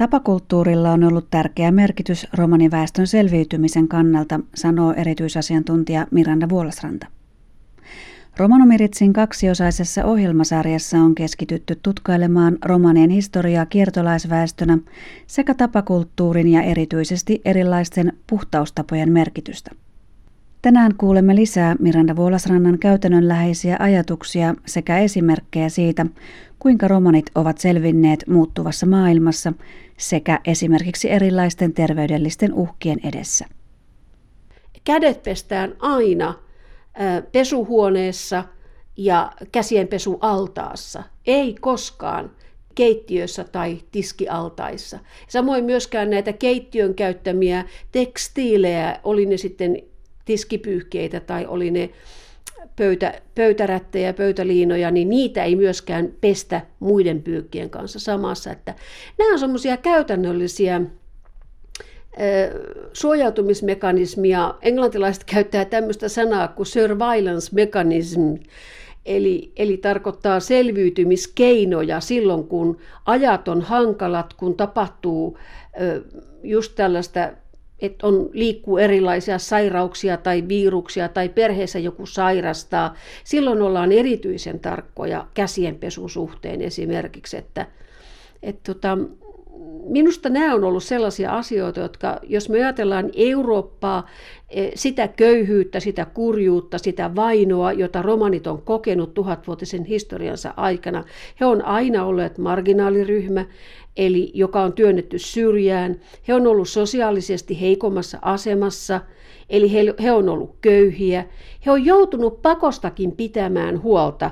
Tapakulttuurilla on ollut tärkeä merkitys romaniväestön selviytymisen kannalta, sanoo erityisasiantuntija Miranda Vuolasranta. Romanomiritsin kaksiosaisessa ohjelmasarjassa on keskitytty tutkailemaan romanien historiaa kiertolaisväestönä sekä tapakulttuurin ja erityisesti erilaisten puhtaustapojen merkitystä. Tänään kuulemme lisää Miranda Vuolasrannan käytännönläheisiä ajatuksia sekä esimerkkejä siitä, kuinka romanit ovat selvinneet muuttuvassa maailmassa sekä esimerkiksi erilaisten terveydellisten uhkien edessä. Kädet pestään aina pesuhuoneessa ja käsienpesualtaassa, ei koskaan keittiössä tai tiskialtaissa. Samoin myöskään näitä keittiön käyttämiä tekstiilejä, oli ne sitten tiskipyyhkeitä tai oli ne pöytä, pöytärättejä, pöytäliinoja, niin niitä ei myöskään pestä muiden pyykkien kanssa samassa. Että nämä on semmoisia käytännöllisiä suojautumismekanismia. Englantilaiset käyttää tämmöistä sanaa kuin surveillance mechanism, eli, eli tarkoittaa selviytymiskeinoja silloin, kun ajat on hankalat, kun tapahtuu just tällaista että on, liikkuu erilaisia sairauksia tai viruksia tai perheessä joku sairastaa. Silloin ollaan erityisen tarkkoja käsienpesun suhteen esimerkiksi, että, että tota, minusta nämä on ollut sellaisia asioita, jotka, jos me ajatellaan Eurooppaa, eh, sitä köyhyyttä, sitä kurjuutta, sitä vainoa, jota romanit on kokenut tuhatvuotisen historiansa aikana, he on aina olleet marginaaliryhmä, eli joka on työnnetty syrjään. He on ollut sosiaalisesti heikommassa asemassa, eli he, he on ollut köyhiä. He on joutunut pakostakin pitämään huolta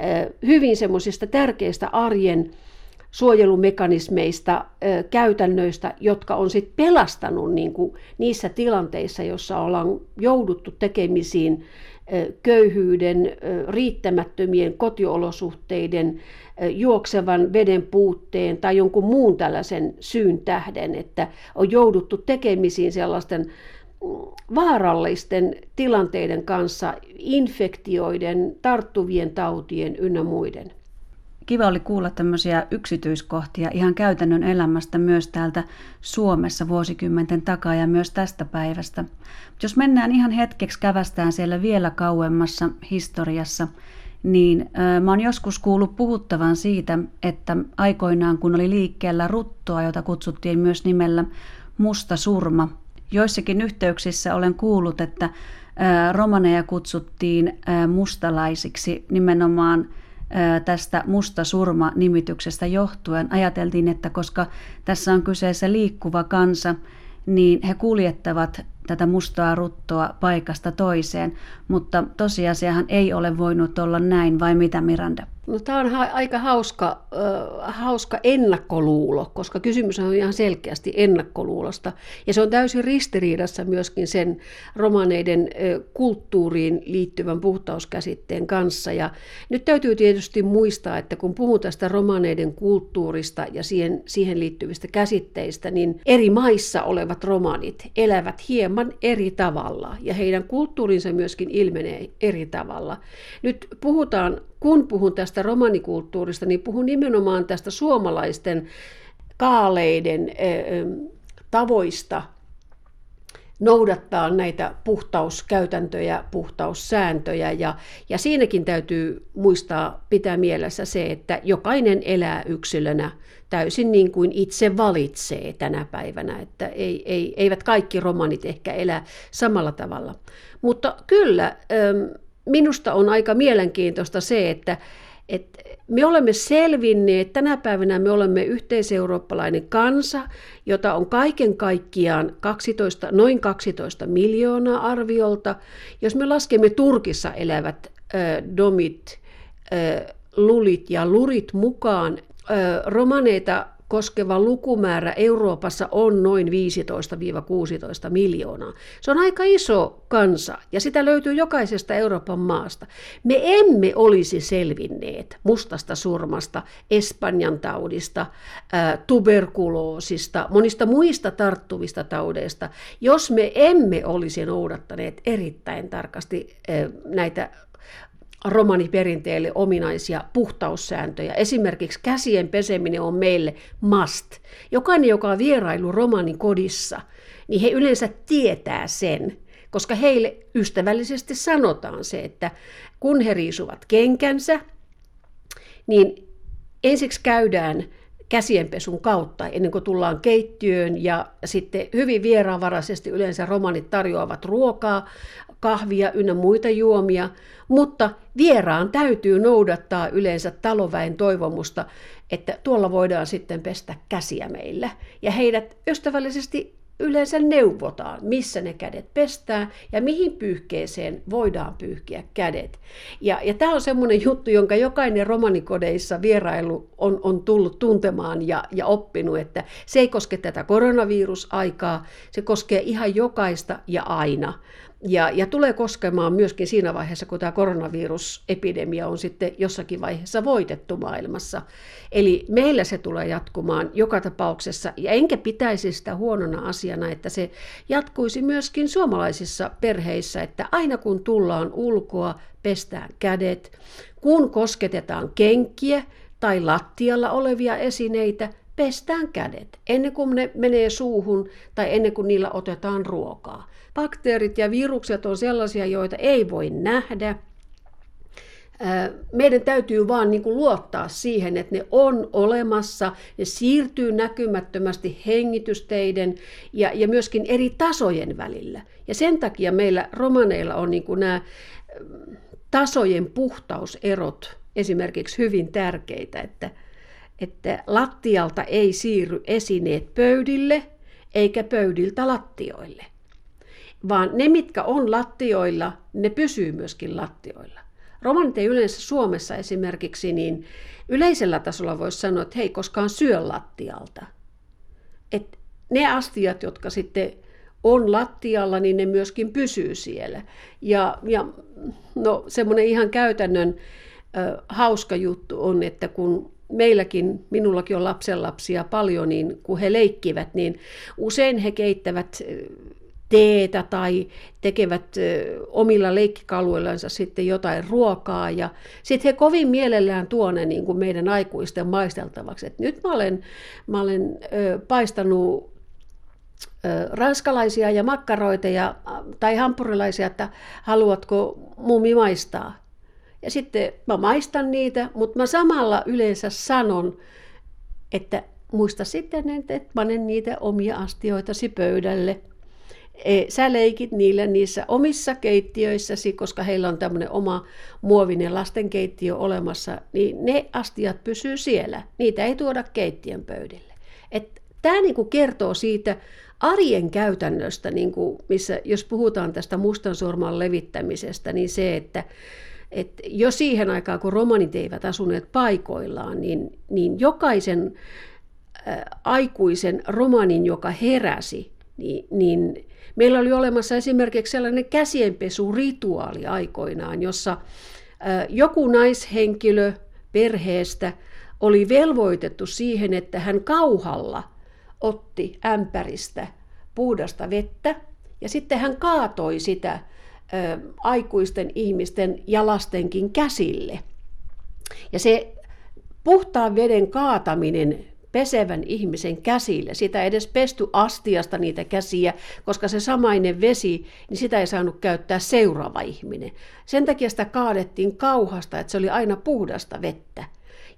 eh, hyvin semmoisista tärkeistä arjen suojelumekanismeista, käytännöistä, jotka on sitten pelastanut niin kuin niissä tilanteissa, joissa ollaan jouduttu tekemisiin köyhyyden, riittämättömien kotiolosuhteiden, juoksevan veden puutteen tai jonkun muun tällaisen syyn tähden, että on jouduttu tekemisiin sellaisten mm, vaarallisten tilanteiden kanssa, infektioiden, tarttuvien tautien ynnä muiden kiva oli kuulla tämmöisiä yksityiskohtia ihan käytännön elämästä myös täältä Suomessa vuosikymmenten takaa ja myös tästä päivästä. Jos mennään ihan hetkeksi kävästään siellä vielä kauemmassa historiassa, niin mä oon joskus kuullut puhuttavan siitä, että aikoinaan kun oli liikkeellä ruttoa, jota kutsuttiin myös nimellä musta surma, joissakin yhteyksissä olen kuullut, että romaneja kutsuttiin mustalaisiksi nimenomaan – tästä musta surma-nimityksestä johtuen ajateltiin, että koska tässä on kyseessä liikkuva kansa, niin he kuljettavat tätä mustaa ruttoa paikasta toiseen, mutta tosiasiahan ei ole voinut olla näin, vai mitä Miranda? No, tämä on ha- aika hauska, äh, hauska ennakkoluulo, koska kysymys on ihan selkeästi ennakkoluulosta. Ja se on täysin ristiriidassa myöskin sen romaneiden äh, kulttuuriin liittyvän puhtauskäsitteen kanssa. Ja nyt täytyy tietysti muistaa, että kun puhun tästä romaneiden kulttuurista ja siihen, siihen liittyvistä käsitteistä, niin eri maissa olevat romanit elävät hieman eri tavalla ja heidän kulttuurinsa myöskin ilmenee eri tavalla. Nyt puhutaan kun puhun tästä romanikulttuurista, niin puhun nimenomaan tästä suomalaisten kaaleiden tavoista noudattaa näitä puhtauskäytäntöjä, puhtaussääntöjä. Ja, ja siinäkin täytyy muistaa pitää mielessä se, että jokainen elää yksilönä täysin niin kuin itse valitsee tänä päivänä. Että ei, ei, eivät kaikki romanit ehkä elä samalla tavalla. Mutta kyllä, minusta on aika mielenkiintoista se, että, että me olemme selvinneet, tänä päivänä me olemme yhteiseurooppalainen kansa, jota on kaiken kaikkiaan 12, noin 12 miljoonaa arviolta. Jos me laskemme Turkissa elävät äh, domit, äh, lulit ja lurit mukaan, äh, romaneita koskeva lukumäärä Euroopassa on noin 15-16 miljoonaa. Se on aika iso kansa ja sitä löytyy jokaisesta Euroopan maasta. Me emme olisi selvinneet mustasta surmasta, Espanjan taudista, tuberkuloosista, monista muista tarttuvista taudeista, jos me emme olisi noudattaneet erittäin tarkasti näitä romaniperinteelle ominaisia puhtaussääntöjä. Esimerkiksi käsien peseminen on meille must. Jokainen, joka on vierailu romanin kodissa, niin he yleensä tietää sen, koska heille ystävällisesti sanotaan se, että kun he riisuvat kenkänsä, niin ensiksi käydään käsienpesun kautta ennen kuin tullaan keittiöön ja sitten hyvin vieraanvaraisesti yleensä romanit tarjoavat ruokaa, kahvia ynnä muita juomia, mutta vieraan täytyy noudattaa yleensä taloväen toivomusta, että tuolla voidaan sitten pestä käsiä meillä. Ja heidät ystävällisesti yleensä neuvotaan, missä ne kädet pestää ja mihin pyyhkeeseen voidaan pyyhkiä kädet. Ja, ja tämä on semmoinen juttu, jonka jokainen romanikodeissa vierailu on, on tullut tuntemaan ja, ja oppinut, että se ei koske tätä koronavirusaikaa, se koskee ihan jokaista ja aina. Ja, ja tulee koskemaan myöskin siinä vaiheessa, kun tämä koronavirusepidemia on sitten jossakin vaiheessa voitettu maailmassa. Eli meillä se tulee jatkumaan joka tapauksessa, ja enkä pitäisi sitä huonona asiana, että se jatkuisi myöskin suomalaisissa perheissä, että aina kun tullaan ulkoa, pestään kädet, kun kosketetaan kenkiä tai lattialla olevia esineitä, pestään kädet ennen kuin ne menee suuhun tai ennen kuin niillä otetaan ruokaa. Bakteerit ja virukset on sellaisia, joita ei voi nähdä. Meidän täytyy vaan niin kuin luottaa siihen, että ne on olemassa, ne siirtyy näkymättömästi hengitysteiden ja, ja myöskin eri tasojen välillä. Ja sen takia meillä romaneilla on niin kuin nämä tasojen puhtauserot esimerkiksi hyvin tärkeitä, että, että lattialta ei siirry esineet pöydille eikä pöydiltä lattioille vaan ne, mitkä on lattioilla, ne pysyy myöskin lattioilla. Romanit ei yleensä Suomessa esimerkiksi, niin yleisellä tasolla voisi sanoa, että hei, koskaan syö lattialta. Et ne astiat, jotka sitten on lattialla, niin ne myöskin pysyy siellä. Ja, ja no, semmoinen ihan käytännön ö, hauska juttu on, että kun meilläkin, minullakin on lapsenlapsia paljon, niin kun he leikkivät, niin usein he keittävät teetä tai tekevät omilla leikkikaluillansa sitten jotain ruokaa. Ja sitten he kovin mielellään tuonne niin kuin meidän aikuisten maisteltavaksi. Et nyt mä olen, mä olen ö, paistanut ö, ranskalaisia ja makkaroita ja, tai hampurilaisia, että haluatko mummi maistaa. Ja sitten mä maistan niitä, mutta mä samalla yleensä sanon, että muista sitten, että panen niitä omia astioitasi pöydälle – E, sä leikit niillä niissä omissa keittiöissäsi, koska heillä on tämmöinen oma muovinen lastenkeittiö olemassa, niin ne astiat pysyy siellä. Niitä ei tuoda keittiön pöydille. Tämä niinku kertoo siitä arjen käytännöstä, niinku, missä jos puhutaan tästä mustan sorman levittämisestä, niin se, että et jo siihen aikaan, kun romanit eivät asuneet paikoillaan, niin, niin jokaisen aikuisen romanin, joka heräsi, niin, niin Meillä oli olemassa esimerkiksi sellainen käsienpesurituaali aikoinaan, jossa joku naishenkilö perheestä oli velvoitettu siihen, että hän kauhalla otti ämpäristä puhdasta vettä ja sitten hän kaatoi sitä aikuisten ihmisten jalastenkin käsille. Ja se puhtaan veden kaataminen pesevän ihmisen käsille. Sitä ei edes pesty astiasta niitä käsiä, koska se samainen vesi, niin sitä ei saanut käyttää seuraava ihminen. Sen takia sitä kaadettiin kauhasta, että se oli aina puhdasta vettä.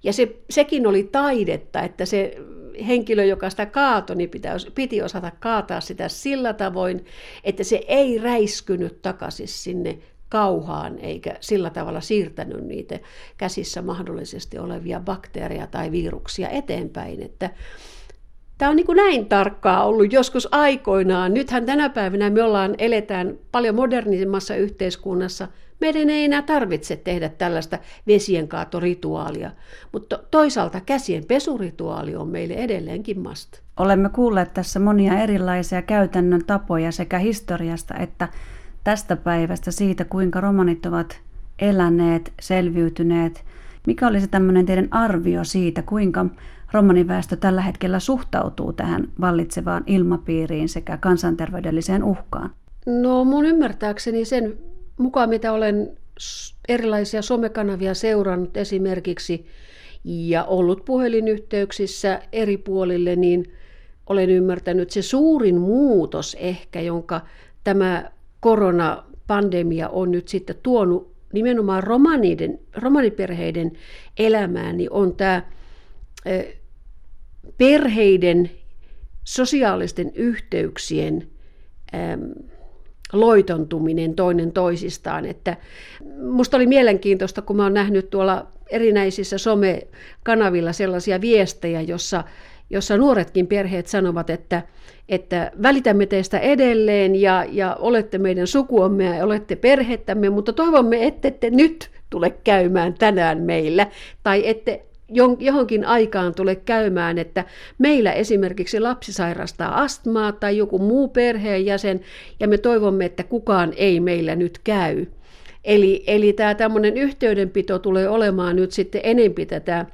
Ja se, sekin oli taidetta, että se henkilö, joka sitä kaatoi, niin piti osata kaataa sitä sillä tavoin, että se ei räiskynyt takaisin sinne kauhaan eikä sillä tavalla siirtänyt niitä käsissä mahdollisesti olevia bakteereja tai viruksia eteenpäin. Että Tämä on niin kuin näin tarkkaa ollut joskus aikoinaan. Nythän tänä päivänä me ollaan, eletään paljon modernimmassa yhteiskunnassa. Meidän ei enää tarvitse tehdä tällaista vesienkaatorituaalia, mutta toisaalta käsien pesurituaali on meille edelleenkin must. Olemme kuulleet tässä monia erilaisia käytännön tapoja sekä historiasta että tästä päivästä, siitä kuinka romanit ovat eläneet, selviytyneet. Mikä olisi tämmöinen teidän arvio siitä, kuinka romaniväestö tällä hetkellä suhtautuu tähän vallitsevaan ilmapiiriin sekä kansanterveydelliseen uhkaan? No mun ymmärtääkseni sen mukaan, mitä olen erilaisia somekanavia seurannut esimerkiksi ja ollut puhelinyhteyksissä eri puolille, niin olen ymmärtänyt se suurin muutos ehkä, jonka tämä koronapandemia on nyt sitten tuonut nimenomaan romaniden, romaniperheiden elämään, niin on tämä perheiden sosiaalisten yhteyksien loitontuminen toinen toisistaan. Että musta oli mielenkiintoista, kun mä oon nähnyt tuolla erinäisissä somekanavilla sellaisia viestejä, jossa, jossa nuoretkin perheet sanovat, että, että välitämme teistä edelleen ja, ja olette meidän sukuamme ja olette perhettämme, mutta toivomme, ette nyt tule käymään tänään meillä tai ette johonkin aikaan tule käymään, että meillä esimerkiksi lapsi sairastaa astmaa tai joku muu perheenjäsen, ja me toivomme, että kukaan ei meillä nyt käy. Eli, eli tämä tämmöinen yhteydenpito tulee olemaan nyt sitten enempi tätä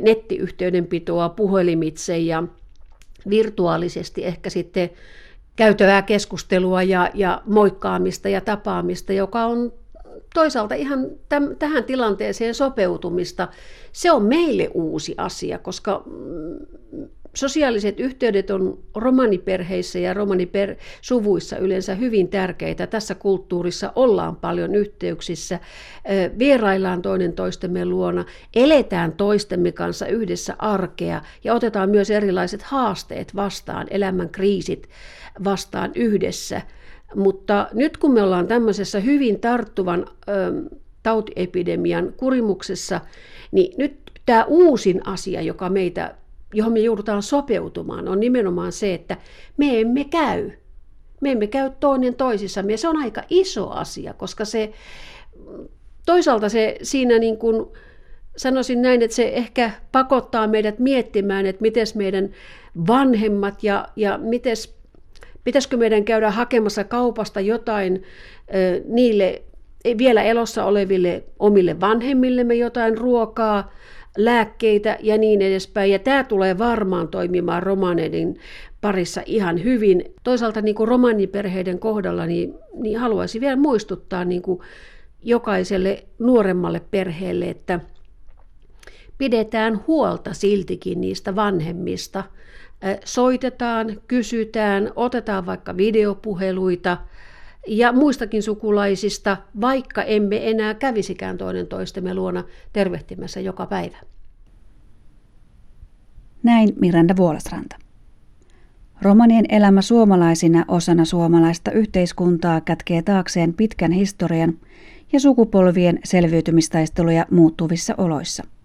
nettiyhteydenpitoa puhelimitse ja virtuaalisesti ehkä sitten käytävää keskustelua ja, ja moikkaamista ja tapaamista, joka on toisaalta ihan täm, tähän tilanteeseen sopeutumista. Se on meille uusi asia, koska mm, sosiaaliset yhteydet on romaniperheissä ja romanisuvuissa yleensä hyvin tärkeitä. Tässä kulttuurissa ollaan paljon yhteyksissä, vieraillaan toinen toistemme luona, eletään toistemme kanssa yhdessä arkea ja otetaan myös erilaiset haasteet vastaan, elämän kriisit vastaan yhdessä – mutta nyt kun me ollaan tämmöisessä hyvin tarttuvan tautiepidemian kurimuksessa, niin nyt tämä uusin asia, joka meitä, johon me joudutaan sopeutumaan, on nimenomaan se, että me emme käy. Me emme käy toinen toisissamme. Se on aika iso asia, koska se toisaalta se siinä niin kuin, sanoisin näin, että se ehkä pakottaa meidät miettimään, että miten meidän vanhemmat ja, ja miten Pitäisikö meidän käydä hakemassa kaupasta jotain niille vielä elossa oleville omille vanhemmillemme jotain ruokaa, lääkkeitä ja niin edespäin. Ja tämä tulee varmaan toimimaan romaneiden parissa ihan hyvin. Toisaalta niin kuin romaniperheiden kohdalla niin, niin haluaisin vielä muistuttaa niin kuin jokaiselle nuoremmalle perheelle, että pidetään huolta siltikin niistä vanhemmista – soitetaan, kysytään, otetaan vaikka videopuheluita ja muistakin sukulaisista, vaikka emme enää kävisikään toinen toistemme luona tervehtimässä joka päivä. Näin Miranda Vuolasranta. Romanien elämä suomalaisina osana suomalaista yhteiskuntaa kätkee taakseen pitkän historian ja sukupolvien selviytymistaisteluja muuttuvissa oloissa –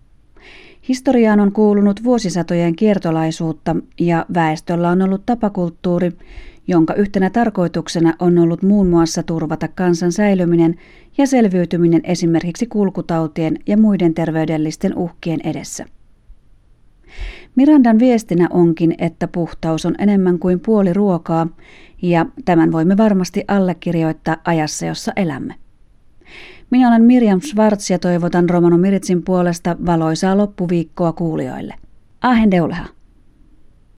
Historiaan on kuulunut vuosisatojen kiertolaisuutta ja väestöllä on ollut tapakulttuuri, jonka yhtenä tarkoituksena on ollut muun muassa turvata kansan säilyminen ja selviytyminen esimerkiksi kulkutautien ja muiden terveydellisten uhkien edessä. Mirandan viestinä onkin, että puhtaus on enemmän kuin puoli ruokaa, ja tämän voimme varmasti allekirjoittaa ajassa, jossa elämme. Minä olen Mirjam Schwartz ja toivotan Romano Miritsin puolesta valoisaa loppuviikkoa kuulijoille. Ahen deulha.